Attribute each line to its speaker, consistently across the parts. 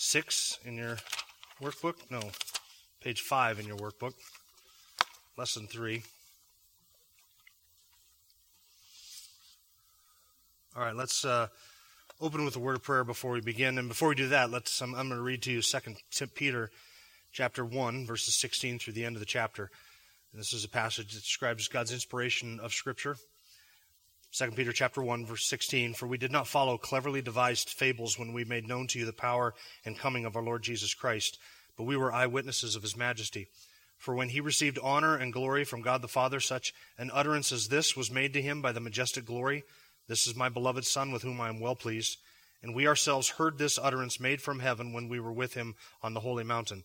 Speaker 1: six in your workbook. No, page five in your workbook. Lesson three. All right, let's uh, open with a word of prayer before we begin. And before we do that, let's. I'm, I'm going to read to you Second Peter, chapter one, verses 16 through the end of the chapter. And this is a passage that describes God's inspiration of Scripture. 2 Peter chapter 1 verse 16 for we did not follow cleverly devised fables when we made known to you the power and coming of our Lord Jesus Christ but we were eyewitnesses of his majesty. For when he received honor and glory from God the Father such an utterance as this was made to him by the majestic glory. This is my beloved son with whom I am well pleased. And we ourselves heard this utterance made from heaven when we were with him on the holy mountain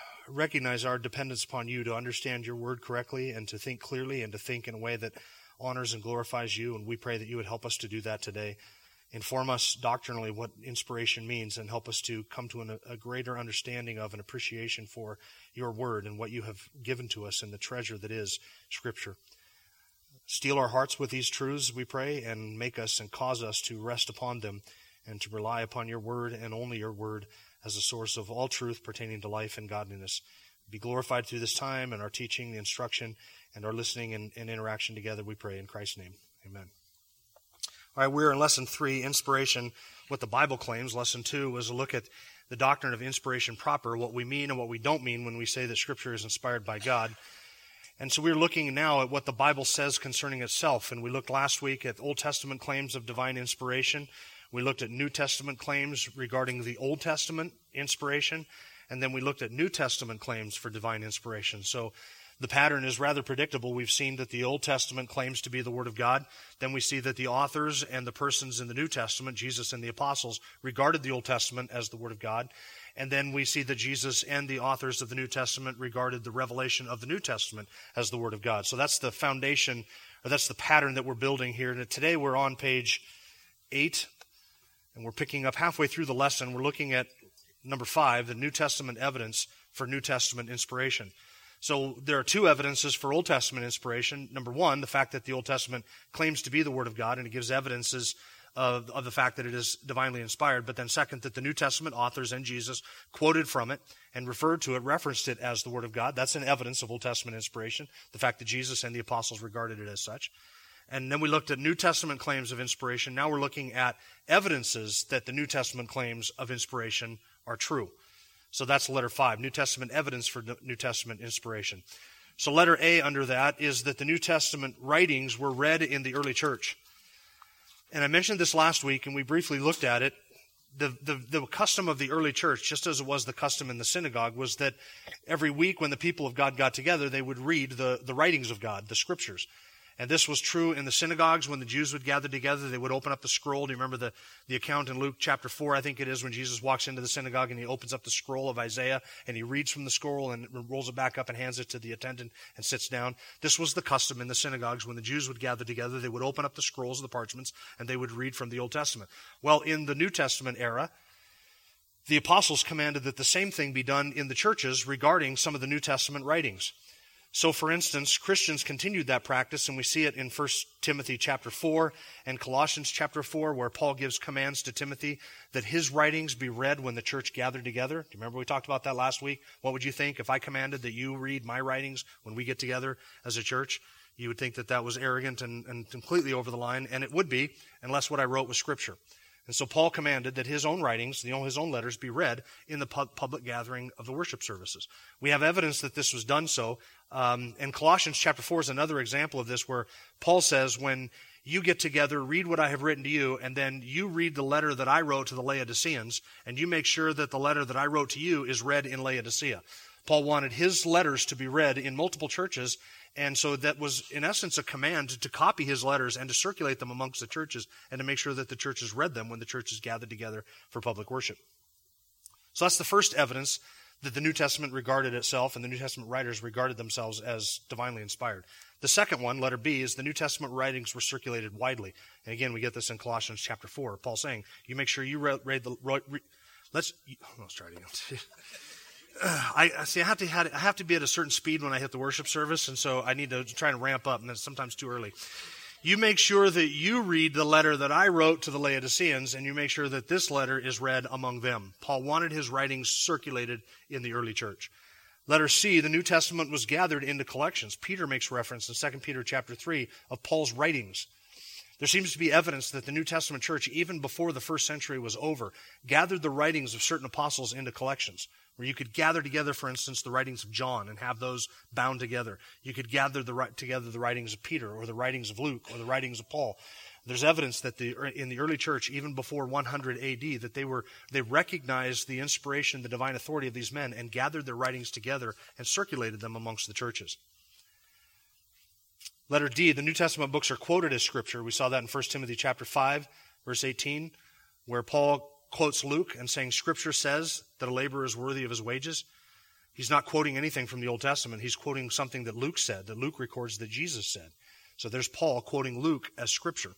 Speaker 1: recognize our dependence upon you to understand your word correctly and to think clearly and to think in a way that honors and glorifies you. And we pray that you would help us to do that today. Inform us doctrinally what inspiration means and help us to come to an, a greater understanding of and appreciation for your word and what you have given to us and the treasure that is Scripture. Steel our hearts with these truths, we pray, and make us and cause us to rest upon them and to rely upon your word and only your word as a source of all truth pertaining to life and godliness. Be glorified through this time and our teaching, the instruction, and our listening and, and interaction together, we pray in Christ's name. Amen. All right, we're in lesson three, inspiration, what the Bible claims. Lesson two was a look at the doctrine of inspiration proper, what we mean and what we don't mean when we say that Scripture is inspired by God. And so we're looking now at what the Bible says concerning itself. And we looked last week at Old Testament claims of divine inspiration. We looked at New Testament claims regarding the Old Testament inspiration, and then we looked at New Testament claims for divine inspiration. So the pattern is rather predictable. We've seen that the Old Testament claims to be the Word of God. Then we see that the authors and the persons in the New Testament, Jesus and the apostles, regarded the Old Testament as the Word of God. And then we see that Jesus and the authors of the New Testament regarded the revelation of the New Testament as the Word of God. So that's the foundation, or that's the pattern that we're building here. And today we're on page 8 and we're picking up halfway through the lesson. We're looking at number five, the New Testament evidence for New Testament inspiration. So there are two evidences for Old Testament inspiration. Number one, the fact that the Old Testament claims to be the Word of God and it gives evidences of, of the fact that it is divinely inspired. But then second, that the New Testament authors and Jesus quoted from it and referred to it, referenced it as the Word of God. That's an evidence of Old Testament inspiration, the fact that Jesus and the apostles regarded it as such. And then we looked at New Testament claims of inspiration. Now we're looking at evidences that the New Testament claims of inspiration are true. So that's letter five New Testament evidence for New Testament inspiration. So, letter A under that is that the New Testament writings were read in the early church. And I mentioned this last week, and we briefly looked at it. The, the, the custom of the early church, just as it was the custom in the synagogue, was that every week when the people of God got together, they would read the, the writings of God, the scriptures. And this was true in the synagogues when the Jews would gather together. They would open up the scroll. Do you remember the, the account in Luke chapter 4? I think it is when Jesus walks into the synagogue and he opens up the scroll of Isaiah and he reads from the scroll and rolls it back up and hands it to the attendant and sits down. This was the custom in the synagogues when the Jews would gather together. They would open up the scrolls of the parchments and they would read from the Old Testament. Well, in the New Testament era, the apostles commanded that the same thing be done in the churches regarding some of the New Testament writings. So, for instance, Christians continued that practice, and we see it in 1 Timothy chapter 4 and Colossians chapter 4, where Paul gives commands to Timothy that his writings be read when the church gathered together. Do you remember we talked about that last week? What would you think if I commanded that you read my writings when we get together as a church? You would think that that was arrogant and, and completely over the line, and it would be, unless what I wrote was Scripture. And so Paul commanded that his own writings, you know, his own letters, be read in the public gathering of the worship services. We have evidence that this was done so. Um, and Colossians chapter 4 is another example of this where Paul says, when you get together, read what I have written to you, and then you read the letter that I wrote to the Laodiceans, and you make sure that the letter that I wrote to you is read in Laodicea. Paul wanted his letters to be read in multiple churches, and so that was, in essence, a command to copy his letters and to circulate them amongst the churches and to make sure that the churches read them when the churches gathered together for public worship. So that's the first evidence that the New Testament regarded itself and the New Testament writers regarded themselves as divinely inspired. The second one, letter B, is the New Testament writings were circulated widely. And again, we get this in Colossians chapter 4. Paul saying, you make sure you read, the, read, let's, let's try it again. I see. I have to I have to be at a certain speed when I hit the worship service, and so I need to try and ramp up, and it's sometimes too early. You make sure that you read the letter that I wrote to the Laodiceans, and you make sure that this letter is read among them. Paul wanted his writings circulated in the early church. Letter C, the New Testament was gathered into collections. Peter makes reference in 2 Peter chapter 3 of Paul's writings. There seems to be evidence that the New Testament church, even before the first century was over, gathered the writings of certain apostles into collections where you could gather together, for instance, the writings of John and have those bound together. You could gather the, together the writings of Peter or the writings of Luke or the writings of Paul. There's evidence that the, in the early church, even before 100 AD, that they were they recognized the inspiration, the divine authority of these men, and gathered their writings together and circulated them amongst the churches. Letter D, the New Testament books are quoted as scripture. We saw that in 1 Timothy chapter 5, verse 18, where Paul quotes Luke and saying Scripture says that a laborer is worthy of his wages. He's not quoting anything from the Old Testament. He's quoting something that Luke said, that Luke records that Jesus said. So there's Paul quoting Luke as Scripture.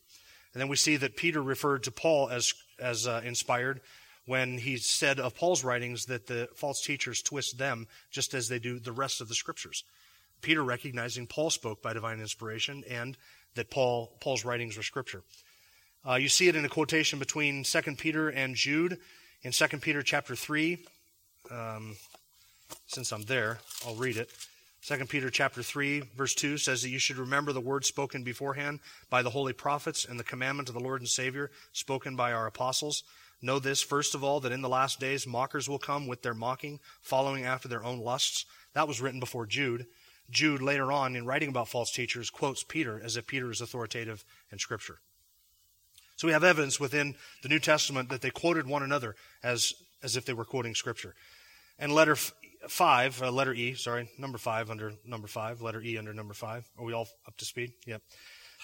Speaker 1: And then we see that Peter referred to Paul as, as uh, inspired when he said of Paul's writings that the false teachers twist them just as they do the rest of the Scriptures. Peter recognizing Paul spoke by divine inspiration and that Paul, Paul's writings were Scripture. Uh, you see it in a quotation between 2 Peter and Jude in 2 Peter chapter 3. Um, since I'm there, I'll read it. 2 Peter chapter 3 verse 2 says that you should remember the word spoken beforehand by the holy prophets and the commandment of the Lord and Savior spoken by our apostles. Know this, first of all, that in the last days mockers will come with their mocking, following after their own lusts. That was written before Jude. Jude later on in writing about false teachers quotes Peter as if Peter is authoritative in scripture. So we have evidence within the New Testament that they quoted one another as, as if they were quoting Scripture. And letter f- 5, uh, letter E, sorry, number 5 under number 5, letter E under number 5. Are we all up to speed? Yep.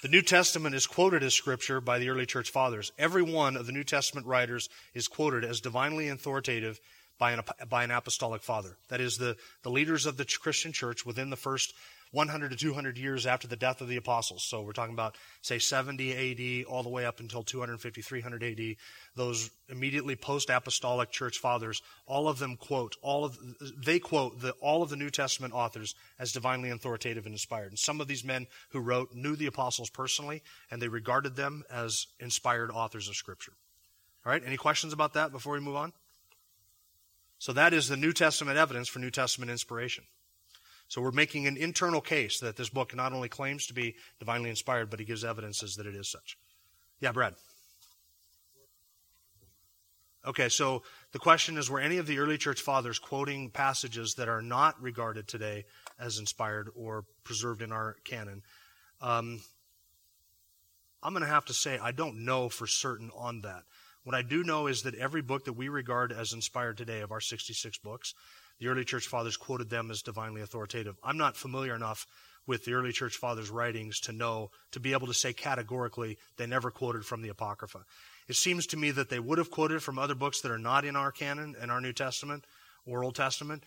Speaker 1: The New Testament is quoted as Scripture by the early church fathers. Every one of the New Testament writers is quoted as divinely authoritative by an, by an apostolic father. That is, the, the leaders of the Christian church within the first 100 to 200 years after the death of the apostles. So we're talking about, say, 70 AD all the way up until 250, 300 AD. Those immediately post-apostolic church fathers, all of them quote, all of, they quote the, all of the New Testament authors as divinely authoritative and inspired. And some of these men who wrote knew the apostles personally, and they regarded them as inspired authors of Scripture. All right, any questions about that before we move on? So that is the New Testament evidence for New Testament inspiration. So we're making an internal case that this book not only claims to be divinely inspired, but he gives evidences that it is such. Yeah, Brad. Okay, so the question is were any of the early church fathers quoting passages that are not regarded today as inspired or preserved in our canon? Um, I'm going to have to say I don't know for certain on that. What I do know is that every book that we regard as inspired today of our 66 books the early church fathers quoted them as divinely authoritative. I'm not familiar enough with the early church fathers' writings to know, to be able to say categorically they never quoted from the Apocrypha. It seems to me that they would have quoted from other books that are not in our canon, in our New Testament or Old Testament.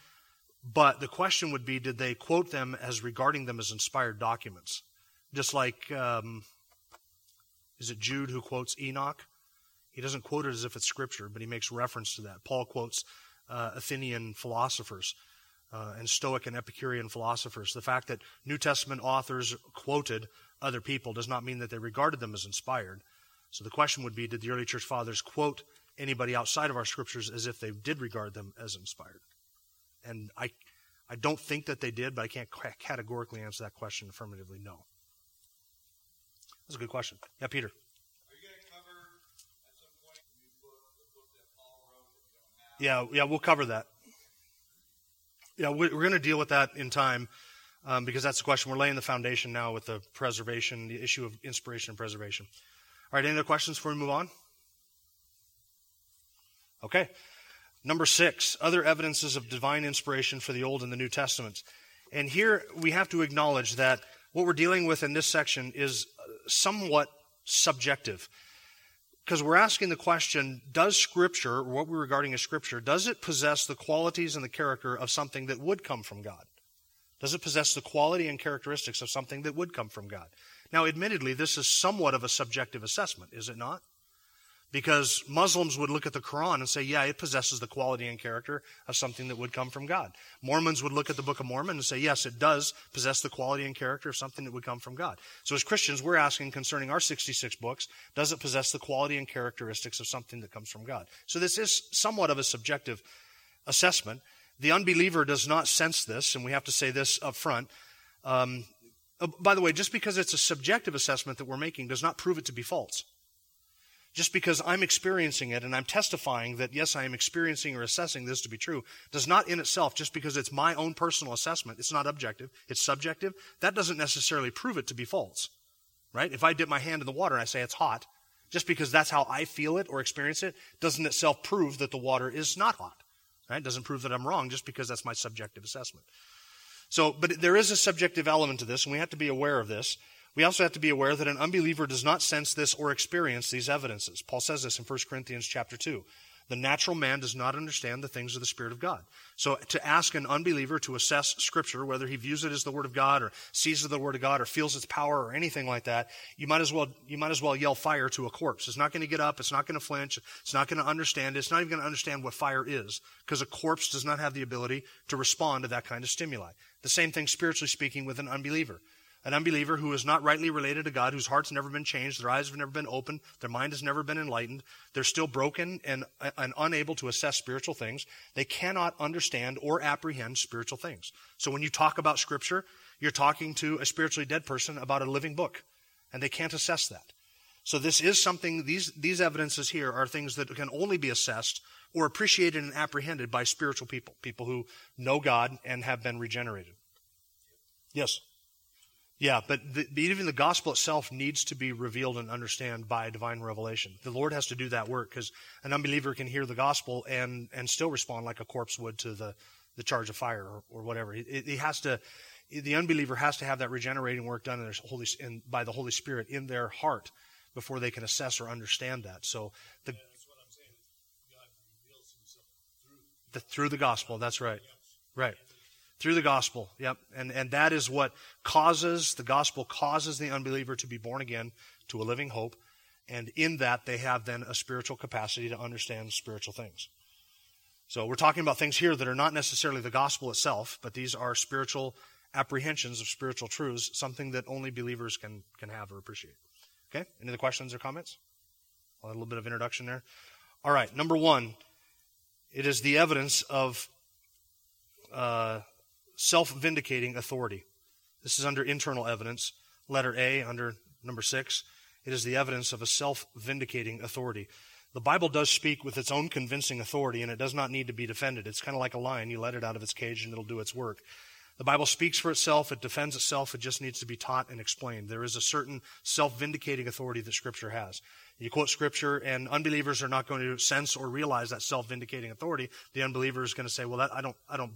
Speaker 1: But the question would be did they quote them as regarding them as inspired documents? Just like, um, is it Jude who quotes Enoch? He doesn't quote it as if it's scripture, but he makes reference to that. Paul quotes uh, Athenian philosophers uh, and Stoic and Epicurean philosophers. The fact that New Testament authors quoted other people does not mean that they regarded them as inspired. So the question would be did the early church fathers quote anybody outside of our scriptures as if they did regard them as inspired? And I, I don't think that they did, but I can't categorically answer that question affirmatively no. That's a good question. Yeah, Peter. Yeah, yeah, we'll cover that. Yeah, we're going to deal with that in time um, because that's the question. We're laying the foundation now with the preservation, the issue of inspiration and preservation. All right, any other questions before we move on? Okay. Number six, other evidences of divine inspiration for the Old and the New Testaments. And here we have to acknowledge that what we're dealing with in this section is somewhat subjective. Because we're asking the question Does Scripture, what we're regarding as Scripture, does it possess the qualities and the character of something that would come from God? Does it possess the quality and characteristics of something that would come from God? Now, admittedly, this is somewhat of a subjective assessment, is it not? Because Muslims would look at the Quran and say, yeah, it possesses the quality and character of something that would come from God. Mormons would look at the Book of Mormon and say, yes, it does possess the quality and character of something that would come from God. So as Christians, we're asking concerning our 66 books, does it possess the quality and characteristics of something that comes from God? So this is somewhat of a subjective assessment. The unbeliever does not sense this, and we have to say this up front. Um, uh, by the way, just because it's a subjective assessment that we're making does not prove it to be false just because I'm experiencing it and I'm testifying that, yes, I am experiencing or assessing this to be true, does not in itself, just because it's my own personal assessment, it's not objective, it's subjective, that doesn't necessarily prove it to be false. Right? If I dip my hand in the water and I say it's hot, just because that's how I feel it or experience it, doesn't itself prove that the water is not hot. Right? Doesn't prove that I'm wrong just because that's my subjective assessment. So, but there is a subjective element to this, and we have to be aware of this. We also have to be aware that an unbeliever does not sense this or experience these evidences. Paul says this in 1 Corinthians chapter 2. The natural man does not understand the things of the Spirit of God. So to ask an unbeliever to assess Scripture, whether he views it as the Word of God or sees it as the Word of God or feels its power or anything like that, you might as well, you might as well yell fire to a corpse. It's not going to get up. It's not going to flinch. It's not going to understand. It's not even going to understand what fire is because a corpse does not have the ability to respond to that kind of stimuli. The same thing spiritually speaking with an unbeliever an unbeliever who is not rightly related to God, whose heart's never been changed, their eyes have never been opened, their mind has never been enlightened, they're still broken and, and unable to assess spiritual things. They cannot understand or apprehend spiritual things. So when you talk about Scripture, you're talking to a spiritually dead person about a living book, and they can't assess that. So this is something, these, these evidences here are things that can only be assessed or appreciated and apprehended by spiritual people, people who know God and have been regenerated. Yes? Yeah, but the, even the gospel itself needs to be revealed and understood by divine revelation. The Lord has to do that work because an unbeliever can hear the gospel and, and still respond like a corpse would to the, the charge of fire or, or whatever. He, he has to, the unbeliever has to have that regenerating work done in their Holy, in, by the Holy Spirit in their heart before they can assess or understand that. So the, the through the gospel, that's right. Right. Through the gospel, yep. And, and that is what causes, the gospel causes the unbeliever to be born again to a living hope. And in that, they have then a spiritual capacity to understand spiritual things. So we're talking about things here that are not necessarily the gospel itself, but these are spiritual apprehensions of spiritual truths, something that only believers can, can have or appreciate. Okay? Any other questions or comments? A little bit of introduction there. All right, number one, it is the evidence of uh, self vindicating authority. This is under internal evidence. Letter A, under number six, it is the evidence of a self vindicating authority. The Bible does speak with its own convincing authority, and it does not need to be defended. It's kind of like a lion. You let it out of its cage, and it'll do its work. The Bible speaks for itself, it defends itself, it just needs to be taught and explained. There is a certain self vindicating authority that Scripture has. You quote Scripture, and unbelievers are not going to sense or realize that self vindicating authority. The unbeliever is going to say, Well, that, I, don't, I, don't,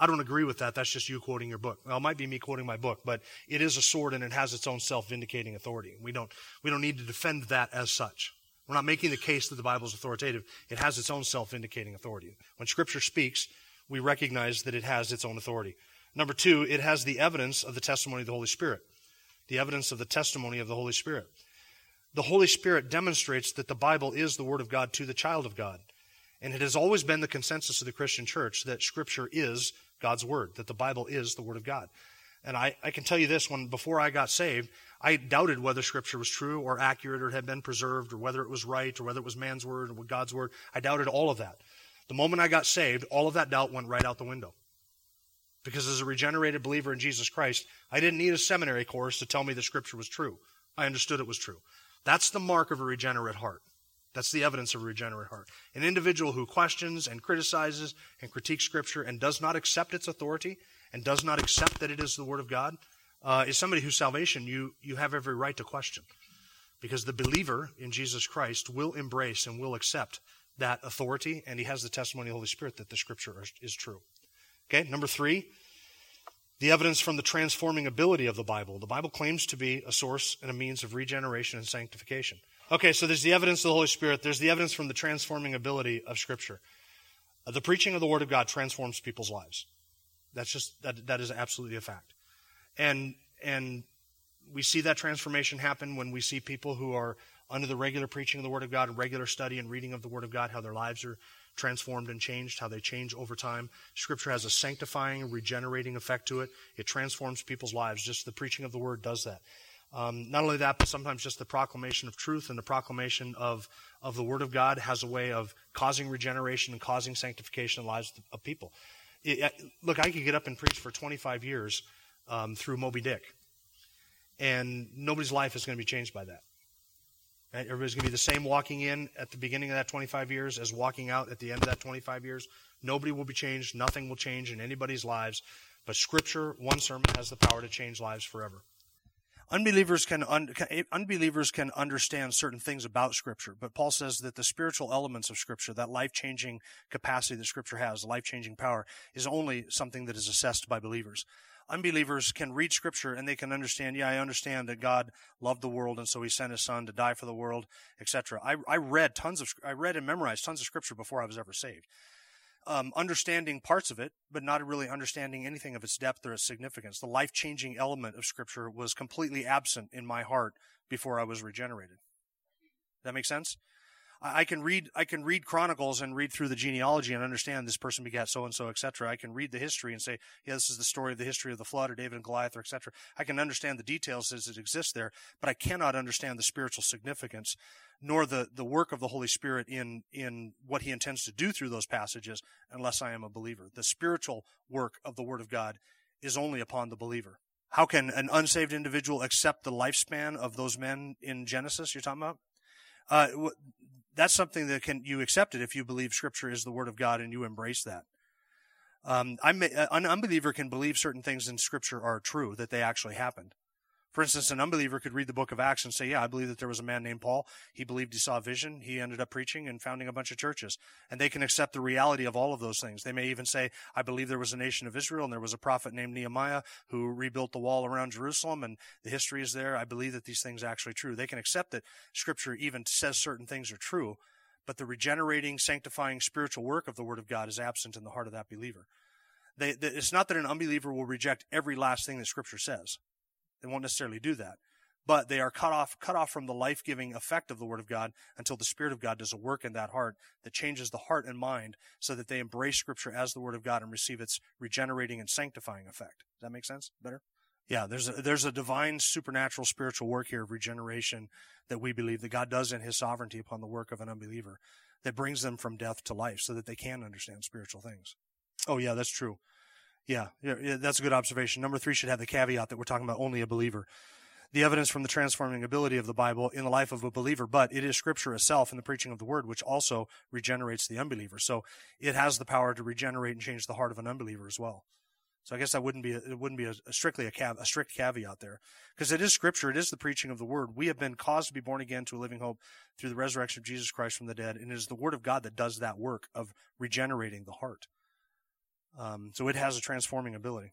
Speaker 1: I don't agree with that. That's just you quoting your book. Well, it might be me quoting my book, but it is a sword and it has its own self-vindicating authority. We don't, we don't need to defend that as such. We're not making the case that the Bible is authoritative. It has its own self-vindicating authority. When Scripture speaks, we recognize that it has its own authority. Number two, it has the evidence of the testimony of the Holy Spirit. The evidence of the testimony of the Holy Spirit. The Holy Spirit demonstrates that the Bible is the Word of God to the child of God. And it has always been the consensus of the Christian church that Scripture is God's Word, that the Bible is the Word of God. And I, I can tell you this when before I got saved, I doubted whether Scripture was true or accurate or had been preserved or whether it was right or whether it was man's word or God's word. I doubted all of that. The moment I got saved, all of that doubt went right out the window. Because as a regenerated believer in Jesus Christ, I didn't need a seminary course to tell me the Scripture was true. I understood it was true. That's the mark of a regenerate heart. That's the evidence of a regenerate heart. An individual who questions and criticizes and critiques Scripture and does not accept its authority and does not accept that it is the Word of God uh, is somebody whose salvation you, you have every right to question. Because the believer in Jesus Christ will embrace and will accept that authority, and he has the testimony of the Holy Spirit that the Scripture is true. Okay, number three, the evidence from the transforming ability of the Bible. The Bible claims to be a source and a means of regeneration and sanctification. Okay, so there's the evidence of the Holy Spirit. There's the evidence from the transforming ability of Scripture. Uh, the preaching of the Word of God transforms people's lives. That's just that that is absolutely a fact. And and we see that transformation happen when we see people who are under the regular preaching of the Word of God, and regular study and reading of the Word of God, how their lives are transformed and changed, how they change over time. Scripture has a sanctifying, regenerating effect to it. It transforms people's lives. Just the preaching of the Word does that. Um, not only that, but sometimes just the proclamation of truth and the proclamation of, of the Word of God has a way of causing regeneration and causing sanctification in the lives of people. It, look, I could get up and preach for 25 years um, through Moby Dick, and nobody's life is going to be changed by that. Everybody's going to be the same walking in at the beginning of that 25 years as walking out at the end of that 25 years. Nobody will be changed. Nothing will change in anybody's lives. But Scripture, one sermon, has the power to change lives forever. Unbelievers can, un, eh, unbelievers can understand certain things about Scripture, but Paul says that the spiritual elements of Scripture, that life-changing capacity that Scripture has, life-changing power, is only something that is assessed by believers. Unbelievers can read Scripture and they can understand, yeah, I understand that God loved the world and so He sent His Son to die for the world, etc. I, I read tons of, I read and memorized tons of Scripture before I was ever saved um, understanding parts of it, but not really understanding anything of its depth or its significance. The life changing element of Scripture was completely absent in my heart before I was regenerated. That makes sense? I can read I can read Chronicles and read through the genealogy and understand this person begat so and so, etc. I can read the history and say, yeah, this is the story of the history of the flood or David and Goliath, or etc. I can understand the details as it exists there, but I cannot understand the spiritual significance nor the, the work of the Holy Spirit in, in what he intends to do through those passages unless I am a believer. The spiritual work of the Word of God is only upon the believer. How can an unsaved individual accept the lifespan of those men in Genesis you're talking about? Uh, that's something that can you accept it if you believe Scripture is the Word of God and you embrace that. Um, an unbeliever can believe certain things in Scripture are true that they actually happened. For instance, an unbeliever could read the book of Acts and say, Yeah, I believe that there was a man named Paul. He believed he saw a vision. He ended up preaching and founding a bunch of churches. And they can accept the reality of all of those things. They may even say, I believe there was a nation of Israel and there was a prophet named Nehemiah who rebuilt the wall around Jerusalem and the history is there. I believe that these things are actually true. They can accept that scripture even says certain things are true, but the regenerating, sanctifying spiritual work of the Word of God is absent in the heart of that believer. They, it's not that an unbeliever will reject every last thing that Scripture says. They won't necessarily do that. But they are cut off, cut off from the life-giving effect of the Word of God until the Spirit of God does a work in that heart that changes the heart and mind so that they embrace Scripture as the Word of God and receive its regenerating and sanctifying effect. Does that make sense? Better? Yeah, there's a, there's a divine supernatural spiritual work here of regeneration that we believe that God does in His sovereignty upon the work of an unbeliever that brings them from death to life so that they can understand spiritual things. Oh yeah, that's true. Yeah, yeah, that's a good observation. Number three should have the caveat that we're talking about only a believer. The evidence from the transforming ability of the Bible in the life of a believer, but it is Scripture itself and the preaching of the Word, which also regenerates the unbeliever. So it has the power to regenerate and change the heart of an unbeliever as well. So I guess that wouldn't be a, it wouldn't be a, a strictly a, cav, a strict caveat there, because it is Scripture. It is the preaching of the Word. We have been caused to be born again to a living hope through the resurrection of Jesus Christ from the dead, and it is the Word of God that does that work of regenerating the heart. Um, so it has a transforming ability.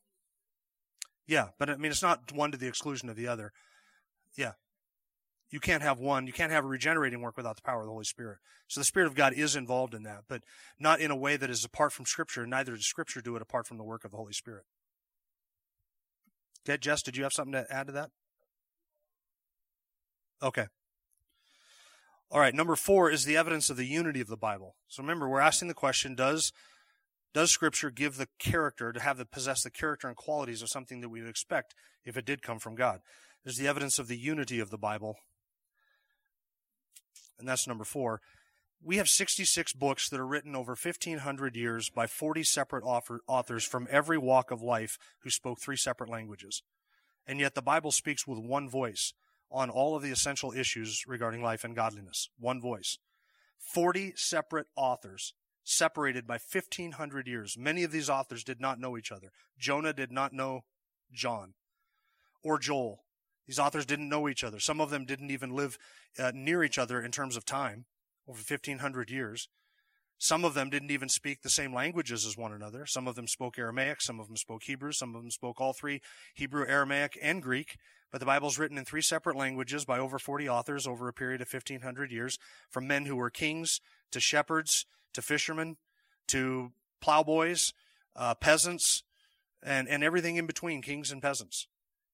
Speaker 1: Yeah, but I mean, it's not one to the exclusion of the other. Yeah. You can't have one, you can't have a regenerating work without the power of the Holy Spirit. So the Spirit of God is involved in that, but not in a way that is apart from Scripture. Neither does Scripture do it apart from the work of the Holy Spirit. Okay, Jess, did you have something to add to that? Okay. All right, number four is the evidence of the unity of the Bible. So remember, we're asking the question Does does Scripture give the character to have the possess the character and qualities of something that we would expect if it did come from God? There's the evidence of the unity of the Bible, and that's number four. We have 66 books that are written over 1,500 years by 40 separate author, authors from every walk of life who spoke three separate languages. And yet the Bible speaks with one voice on all of the essential issues regarding life and godliness. One voice. 40 separate authors separated by 1500 years. Many of these authors did not know each other. Jonah did not know John or Joel. These authors didn't know each other. Some of them didn't even live uh, near each other in terms of time over 1500 years. Some of them didn't even speak the same languages as one another. Some of them spoke Aramaic, some of them spoke Hebrew, some of them spoke all three Hebrew, Aramaic, and Greek. But the Bible's written in three separate languages by over 40 authors over a period of 1500 years, from men who were kings to shepherds to fishermen to plowboys, uh, peasants, and, and everything in between, kings and peasants.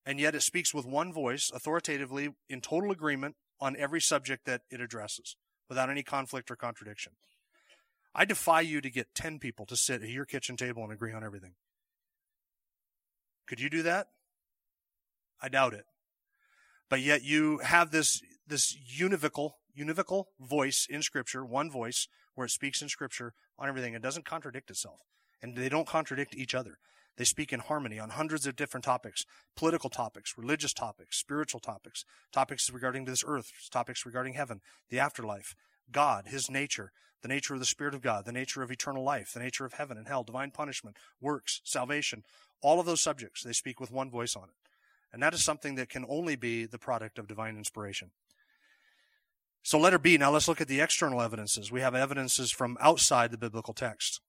Speaker 1: And yet it speaks with one voice, authoritatively, in total agreement on every subject that it addresses, without any conflict or contradiction. I defy you to get 10 people to sit at your kitchen table and agree on everything. Could you do that? I doubt it. But yet you have this, this univocal, univocal voice in scripture, one voice where it speaks in scripture on everything. It doesn't contradict itself. And they don't contradict each other. They speak in harmony on hundreds of different topics, political topics, religious topics, spiritual topics, topics regarding this earth, topics regarding heaven, the afterlife, God, His nature, the nature of the Spirit of God, the nature of eternal life, the nature of heaven and hell, divine punishment, works, salvation, all of those subjects, they speak with one voice on it. And that is something that can only be the product of divine inspiration. So letter B, now let's look at the external evidences. We have evidences from outside the biblical text.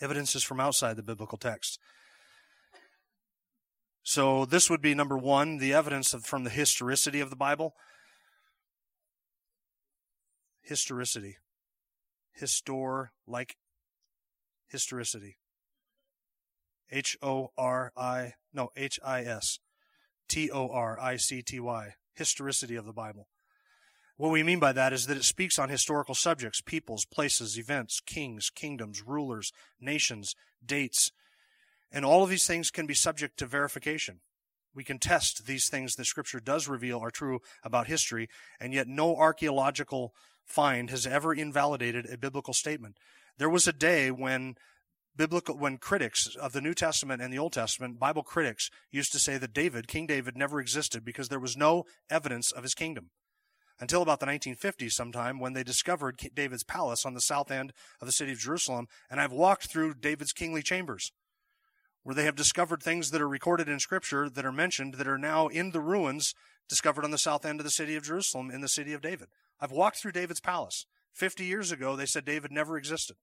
Speaker 1: Evidences from outside the biblical text. So this would be number one, the evidence of, from the historicity of the Bible. Historicity. Histor, like historicity. H O R I, no, H I S. T O R I C T Y. Historicity of the Bible. What we mean by that is that it speaks on historical subjects, peoples, places, events, kings, kingdoms, rulers, nations, dates. And all of these things can be subject to verification. We can test these things that Scripture does reveal are true about history, and yet no archaeological find has ever invalidated a biblical statement. There was a day when biblical when critics of the New Testament and the Old Testament, Bible critics used to say that David, King David never existed because there was no evidence of his kingdom. Until about the 1950s sometime when they discovered David's palace on the south end of the city of Jerusalem and I've walked through David's kingly chambers where they have discovered things that are recorded in scripture that are mentioned that are now in the ruins discovered on the south end of the city of Jerusalem in the city of David. I've walked through David's palace. 50 years ago, they said David never existed.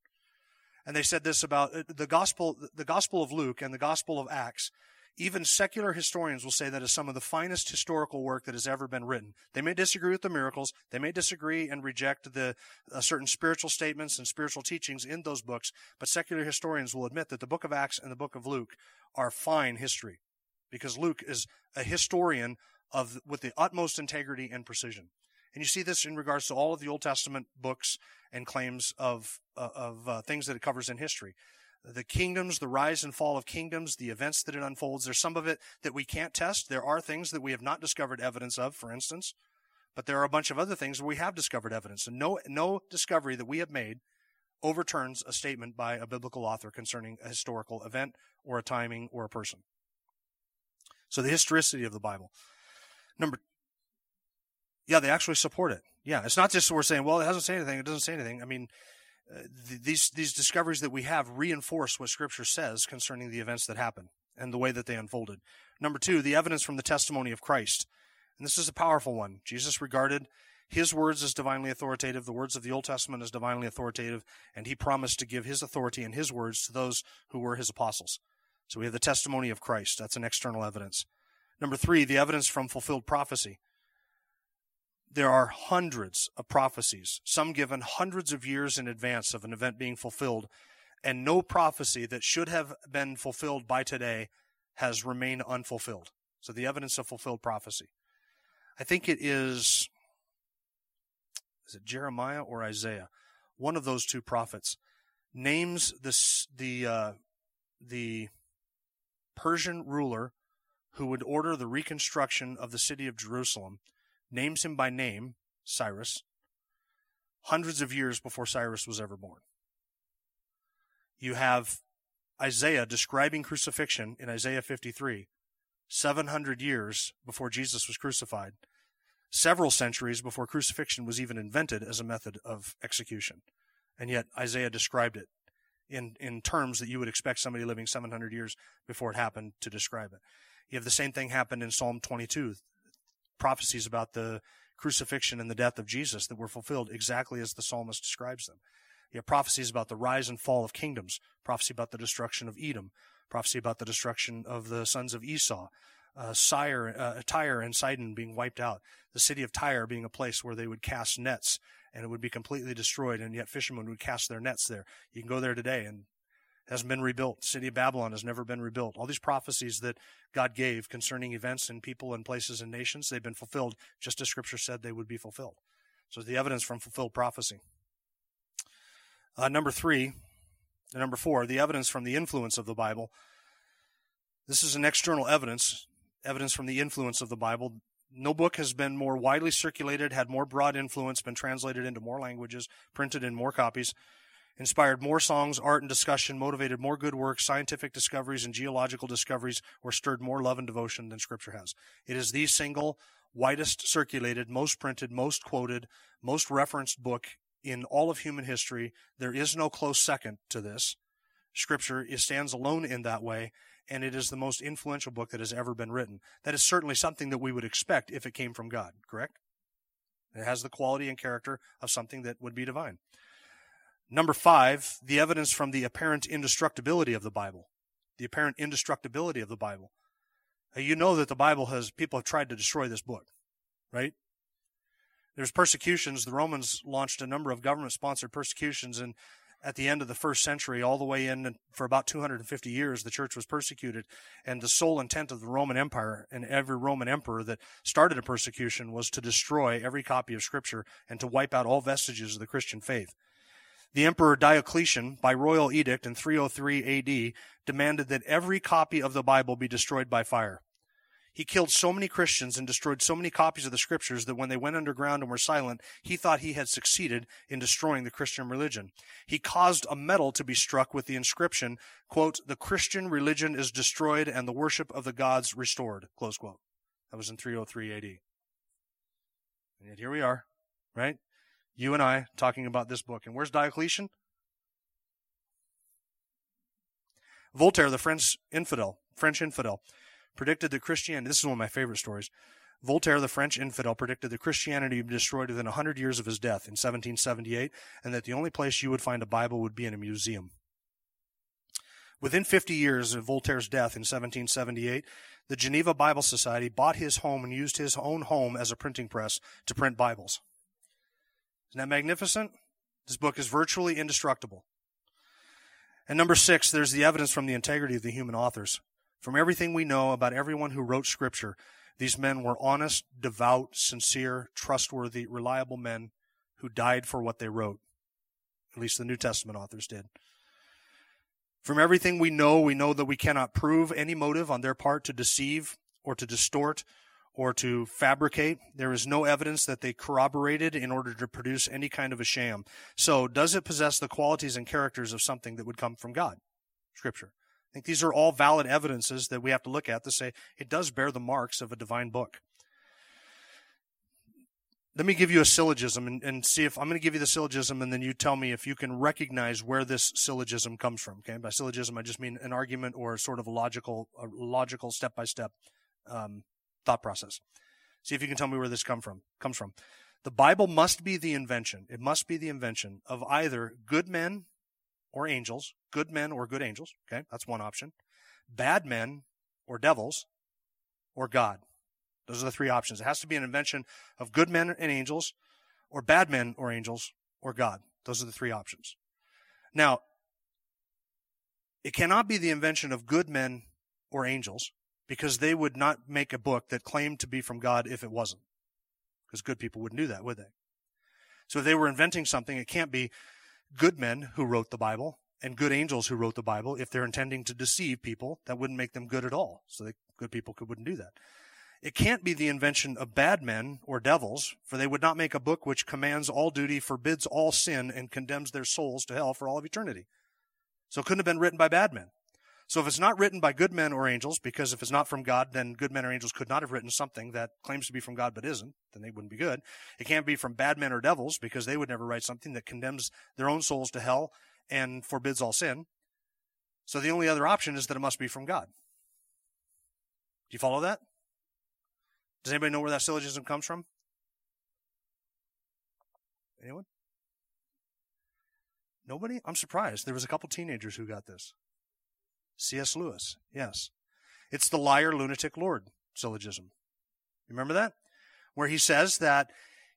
Speaker 1: And they said this about uh, the gospel, the gospel of Luke and the gospel of Acts. Even secular historians will say that is some of the finest historical work that has ever been written. They may disagree with the miracles. They may disagree and reject the uh, certain spiritual statements and spiritual teachings in those books. But secular historians will admit that the book of Acts and the book of Luke are fine history because Luke is a historian of, with the utmost integrity and precision. And you see this in regards to all of the Old Testament books and claims of, uh, of uh, things that it covers in history. The kingdoms, the rise and fall of kingdoms, the events that it unfolds. There's some of it that we can't test. There are things that we have not discovered evidence of, for instance, but there are a bunch of other things we have discovered evidence. And no, no discovery that we have made overturns a statement by a biblical author concerning a historical event or a timing or a person. So the historicity of the Bible. Number yeah, they actually support it. Yeah, it's not just we're saying, well, it doesn't say anything. It doesn't say anything. I mean, th- these these discoveries that we have reinforce what Scripture says concerning the events that happened and the way that they unfolded. Number two, the evidence from the testimony of Christ, and this is a powerful one. Jesus regarded his words as divinely authoritative, the words of the Old Testament as divinely authoritative, and he promised to give his authority and his words to those who were his apostles. So we have the testimony of Christ. That's an external evidence. Number three, the evidence from fulfilled prophecy there are hundreds of prophecies, some given hundreds of years in advance of an event being fulfilled, and no prophecy that should have been fulfilled by today has remained unfulfilled. So the evidence of fulfilled prophecy. I think it is, is it Jeremiah or Isaiah? One of those two prophets names this, the, uh, the Persian ruler who would order the reconstruction of the city of Jerusalem names him by name, Cyrus, hundreds of years before Cyrus was ever born. You have Isaiah describing crucifixion in Isaiah 53, 700 years before Jesus was crucified. several centuries before crucifixion was even invented as a method of execution. And yet Isaiah described it in, in terms that you would expect somebody living 700 years before it happened to describe it. You have the same thing happen in Psalm 22, prophecies about the crucifixion and the death of Jesus that were fulfilled exactly as the psalmist describes them. You have prophecies about the rise and fall of kingdoms, prophecy about the destruction of Edom, prophecy about the destruction of the sons of Esau, uh, Sire, uh, Tyre and Sidon being wiped out, the city of Tyre being a place where they would cast nets and it would be completely destroyed, and yet fishermen would cast their nets there. You can go there today and hasn't been rebuilt. City of Babylon has never been rebuilt. All these prophecies that God gave concerning events and people and places and nations, they've been fulfilled just as Scripture said they would be fulfilled. So the evidence from fulfilled prophecy. Uh, number three, number four, the evidence from the influence of the Bible. This is an external evidence, evidence from the influence of the Bible. No book has been more widely circulated, had more broad influence, been translated into more languages, printed in more copies, inspired more songs, art, and discussion, motivated more good works, scientific discoveries, and geological discoveries, or stirred more love and devotion than Scripture has. It is the single widest circulated, most printed, most quoted, most referenced book in all of human history. There is no close second to this. Scripture stands alone in that way, and it is the most influential book that has ever been written. That is certainly something that we would expect if it came from God, correct? It has the quality and character of something that would be divine. Number five, the evidence from the apparent indestructibility of the Bible. The apparent indestructibility of the Bible. You know that the Bible has, people have tried to destroy this book, right? There's persecutions. The Romans launched a number of government sponsored persecutions, and at the end of the first century, all the way in for about 250 years, the church was persecuted. And the sole intent of the Roman Empire and every Roman emperor that started a persecution was to destroy every copy of Scripture and to wipe out all vestiges of the Christian faith. The Emperor Diocletian, by royal edict in 303 AD, demanded that every copy of the Bible be destroyed by fire. He killed so many Christians and destroyed so many copies of the scriptures that when they went underground and were silent, he thought he had succeeded in destroying the Christian religion. He caused a medal to be struck with the inscription, quote, the Christian religion is destroyed and the worship of the gods restored, close quote. That was in 303 AD. And yet here we are, right? You and I talking about this book. And where's Diocletian? Voltaire, the French infidel, French infidel, predicted that Christianity, this is one of my favorite stories. Voltaire, the French infidel, predicted that Christianity would be destroyed within 100 years of his death in 1778, and that the only place you would find a Bible would be in a museum. Within 50 years of Voltaire's death in 1778, the Geneva Bible Society bought his home and used his own home as a printing press to print Bibles. Isn't that magnificent? This book is virtually indestructible. And number six, there's the evidence from the integrity of the human authors. From everything we know about everyone who wrote Scripture, these men were honest, devout, sincere, trustworthy, reliable men who died for what they wrote. At least the New Testament authors did. From everything we know, we know that we cannot prove any motive on their part to deceive or to distort or to fabricate. There is no evidence that they corroborated in order to produce any kind of a sham. So, does it possess the qualities and characters of something that would come from God? Scripture. I think these are all valid evidences that we have to look at to say it does bear the marks of a divine book. Let me give you a syllogism and, and see if I'm going to give you the syllogism and then you tell me if you can recognize where this syllogism comes from. Okay. By syllogism, I just mean an argument or sort of a logical, a logical step by step thought process. See if you can tell me where this come from, comes from. The Bible must be the invention. It must be the invention of either good men or angels, good men or good angels. Okay, that's one option. Bad men or devils or God. Those are the three options. It has to be an invention of good men and angels or bad men or angels or God. Those are the three options. Now, it cannot be the invention of good men or angels because they would not make a book that claimed to be from God if it wasn't. Because good people wouldn't do that, would they? So if they were inventing something, it can't be good men who wrote the Bible and good angels who wrote the Bible. If they're intending to deceive people, that wouldn't make them good at all. So that good people could, wouldn't do that. It can't be the invention of bad men or devils, for they would not make a book which commands all duty, forbids all sin, and condemns their souls to hell for all of eternity. So it couldn't have been written by bad men. So if it's not written by good men or angels, because if it's not from God, then good men or angels could not have written something that claims to be from God but isn't, then they wouldn't be good. It can't be from bad men or devils, because they would never write something that condemns their own souls to hell and forbids all sin. So the only other option is that it must be from God. Do you follow that? Does anybody know where that syllogism comes from? Anyone? Nobody? I'm surprised. There was a couple teenagers who got this. C.S. Lewis, yes. It's the liar, lunatic, Lord syllogism. Remember that? Where he says that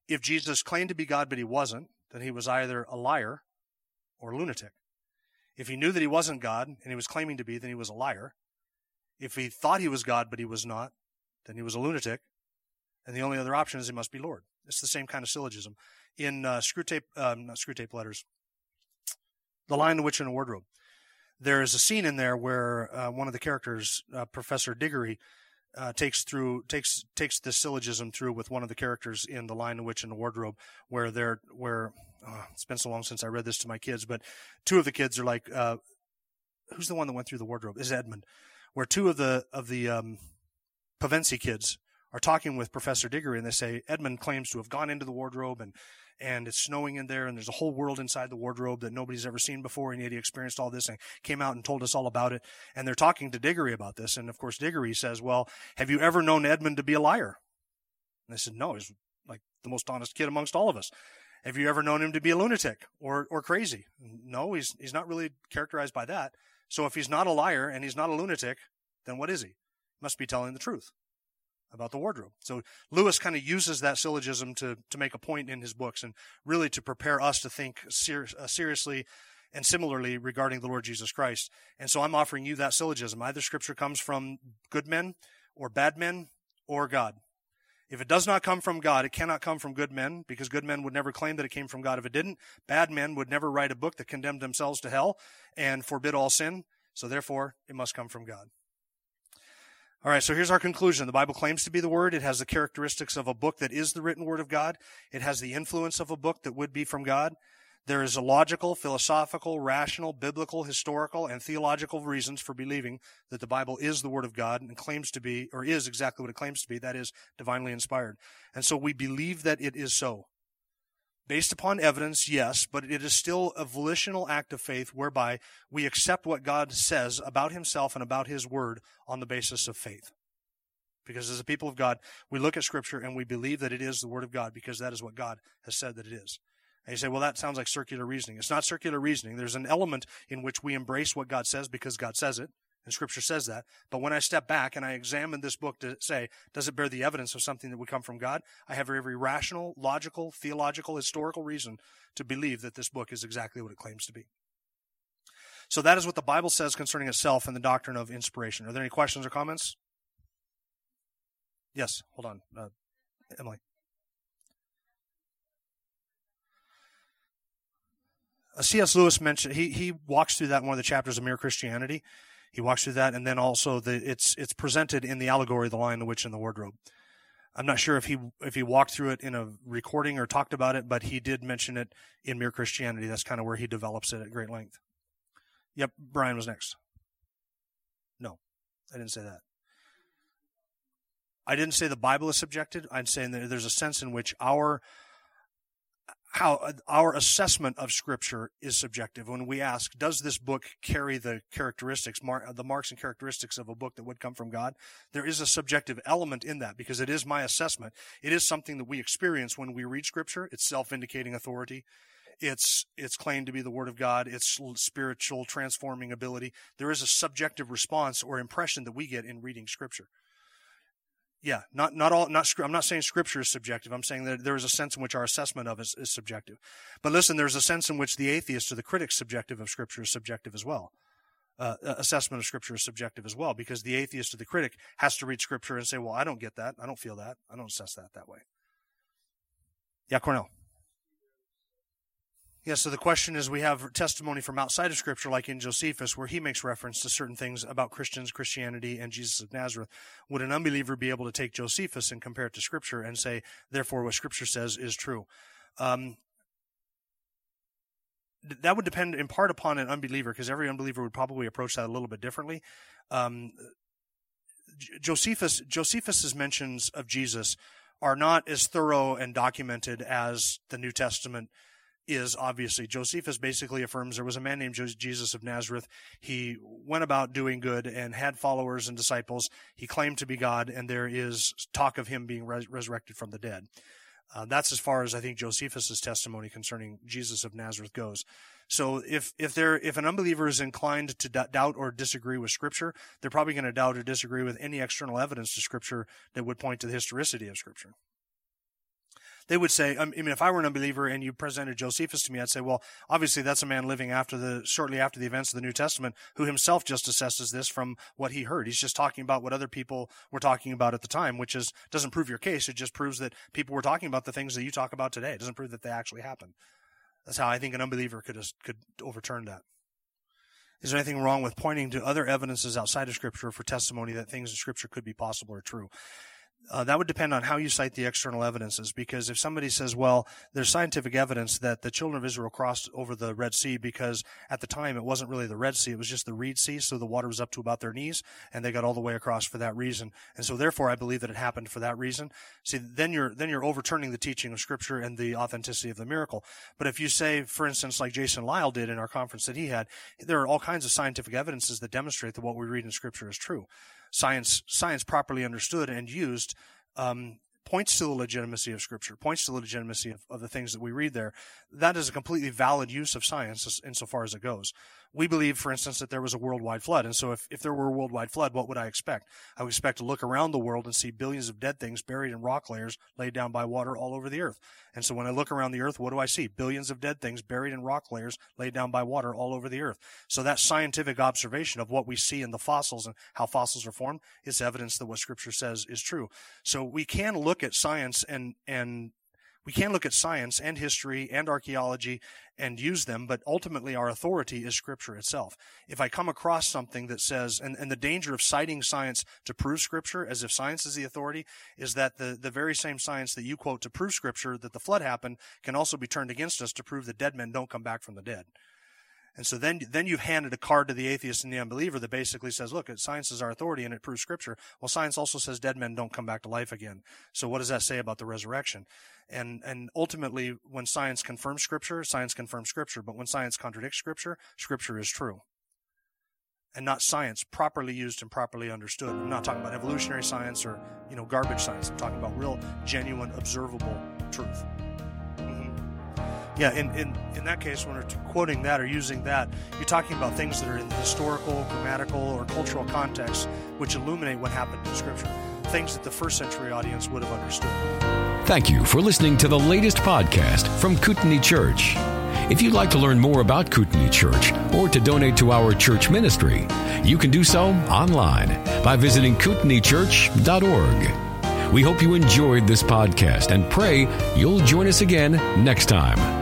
Speaker 1: if Jesus claimed to be God but he wasn't, then he was either a liar or lunatic. If he knew that he wasn't God and he was claiming to be, then he was a liar. If he thought he was God but he was not, then he was a lunatic. And the only other option is he must be Lord. It's the same kind of syllogism. In uh, Screwtape, um, not Screwtape Letters, The Lion, the Witch, and the Wardrobe, there is a scene in there where uh, one of the characters, uh, Professor Diggory, uh, takes through takes takes this syllogism through with one of the characters in the Lion, the Witch, and the Wardrobe, where they're where oh, it's been so long since I read this to my kids, but two of the kids are like, uh, who's the one that went through the wardrobe? Is Edmund, where two of the of the um, Pevensie kids are talking with Professor Diggory, and they say Edmund claims to have gone into the wardrobe and and it's snowing in there and there's a whole world inside the wardrobe that nobody's ever seen before and yet he experienced all this and came out and told us all about it. And they're talking to diggory about this and of course diggory says well have you ever known edmund to be a liar? And I said no he's like the most honest kid amongst all of us. Have you ever known him to be a lunatic or or crazy? No he's he's not really characterized by that. So if he's not a liar and he's not a lunatic then what is he? Must be telling the truth about the wardrobe. So Lewis kind of uses that syllogism to, to make a point in his books and really to prepare us to think ser- uh, seriously and similarly regarding the Lord Jesus Christ. And so I'm offering you that syllogism. Either scripture comes from good men or bad men or God. If it does not come from God, it cannot come from good men because good men would never claim that it came from God if it didn't. Bad men would never write a book that condemned themselves to hell and forbid all sin. So therefore, it must come from God. All right, so here's our conclusion. The Bible claims to be the Word. It has the characteristics of a book that is the written Word of God. It has the influence of a book that would be from God. There is a logical, philosophical, rational, biblical, historical, and theological reasons for believing that the Bible is the Word of God and claims to be, or is exactly what it claims to be, that is, divinely inspired. And so we believe that it is so. Based upon evidence, yes, but it is still a volitional act of faith whereby we accept what God says about himself and about his word on the basis of faith. Because as a people of God, we look at scripture and we believe that it is the word of God because that is what God has said that it is. And you say, well, that sounds like circular reasoning. It's not circular reasoning. There's an element in which we embrace what God says because God says it. And scripture says that. But when I step back and I examine this book to say, does it bear the evidence of something that would come from God? I have every rational, logical, theological, historical reason to believe that this book is exactly what it claims to be. So that is what the Bible says concerning itself and the doctrine of inspiration. Are there any questions or comments? Yes, hold on. Uh, Emily. Uh, C.S. Lewis mentioned, he, he walks through that in one of the chapters of Mere Christianity. He walks through that, and then also the, it's it's presented in the allegory, the Lion, the Witch, and the Wardrobe. I'm not sure if he if he walked through it in a recording or talked about it, but he did mention it in Mere Christianity. That's kind of where he develops it at great length. Yep, Brian was next. No, I didn't say that. I didn't say the Bible is subjected. I'm saying that there's a sense in which our how uh, our assessment of scripture is subjective. When we ask does this book carry the characteristics the marks and characteristics of a book that would come from god? There is a subjective element in that because it is my assessment. It is something that we experience when we read scripture. It's self-indicating authority. It's it's claimed to be the word of god. It's spiritual transforming ability. There is a subjective response or impression that we get in reading scripture yeah, not not all. Not I'm not saying Scripture is subjective. I'm saying that there is a sense in which our assessment of it is, is subjective. But listen, there's a sense in which the atheist or the critic's subjective of Scripture is subjective as well. Uh, assessment of Scripture is subjective as well because the atheist or the critic has to read Scripture and say, "Well, I don't get that. I don't feel that. I don't assess that that way." Yeah, Cornell. Yeah, so the question is we have testimony from outside of Scripture, like in Josephus, where he makes reference to certain things about Christians, Christianity, and Jesus of Nazareth. Would an unbeliever be able to take Josephus and compare it to Scripture and say, therefore, what Scripture says is true? Um, that would depend in part upon an unbeliever, because every unbeliever would probably approach that a little bit differently. Um, Josephus Josephus's mentions of Jesus are not as thorough and documented as the New Testament is obviously Josephus basically affirms there was a man named Jesus of Nazareth. He went about doing good and had followers and disciples. He claimed to be God, and there is talk of him being res- resurrected from the dead. Uh, that's as far as I think Josephus's testimony concerning Jesus of Nazareth goes. So if if there if an unbeliever is inclined to doubt or disagree with Scripture, they're probably going to doubt or disagree with any external evidence to Scripture that would point to the historicity of Scripture they would say, um, I mean, if I were an unbeliever and you presented Josephus to me, I'd say, well, obviously that's a man living after the, shortly after the events of the New Testament who himself just assesses this from what he heard. He's just talking about what other people were talking about at the time, which is, doesn't prove your case. It just proves that people were talking about the things that you talk about today. It doesn't prove that they actually happened. That's how I think an unbeliever could, could overturn that. Is there anything wrong with pointing to other evidences outside of Scripture for testimony that things in Scripture could be possible or true? Uh, that would depend on how you cite the external evidences. Because if somebody says, well, there's scientific evidence that the children of Israel crossed over the Red Sea because at the time it wasn't really the Red Sea, it was just the Reed Sea, so the water was up to about their knees, and they got all the way across for that reason. And so therefore I believe that it happened for that reason. See, then you're, then you're overturning the teaching of Scripture and the authenticity of the miracle. But if you say, for instance, like Jason Lisle did in our conference that he had, there are all kinds of scientific evidences that demonstrate that what we read in Scripture is true science science properly understood and used um, points to the legitimacy of Scripture, points to the legitimacy of, of, the things that we read there. That is a completely valid use of science insofar as it goes we believe, for instance, that there was a worldwide flood. And so if, if there were a worldwide flood, what would I expect? I would expect to look around the world and see billions of dead things buried in rock layers laid down by water all over the earth. And so when I look around the earth, what do I see? Billions of dead things buried in rock layers laid down by water all over the earth. So that scientific observation of what we see in the fossils and how fossils are formed is evidence that what scripture says is true. So we can look at science and, and we can look at science and history and archaeology and use them, but ultimately our authority is Scripture itself. If I come across something that says, and, and the danger of citing science to prove Scripture as if science is the authority, is that the, the very same science that you quote to prove Scripture that the flood happened can also be turned against us to prove that dead men don't come back from the dead. And so then, then you've handed a card to the atheist and the unbeliever that basically says, look, science is our authority and it proves scripture. Well, science also says dead men don't come back to life again. So what does that say about the resurrection? And, and ultimately, when science confirms scripture, science confirms scripture. But when science contradicts scripture, scripture is true. And not science properly used and properly understood. I'm not talking about evolutionary science or, you know, garbage science. I'm talking about real, genuine, observable truth yeah, in, in, in that case, when we're quoting that or using that, you're talking about things that are in the historical, grammatical, or cultural context which illuminate what happened in Scripture, things that the first century audience would have understood.
Speaker 2: Thank you for listening to the latest podcast from Kootenai Church. If you'd like to learn more about Kootenai Church or to donate to our church ministry, you can do so online by visiting kootenaichurch.org. We hope you enjoyed this podcast and pray you'll join us again next time.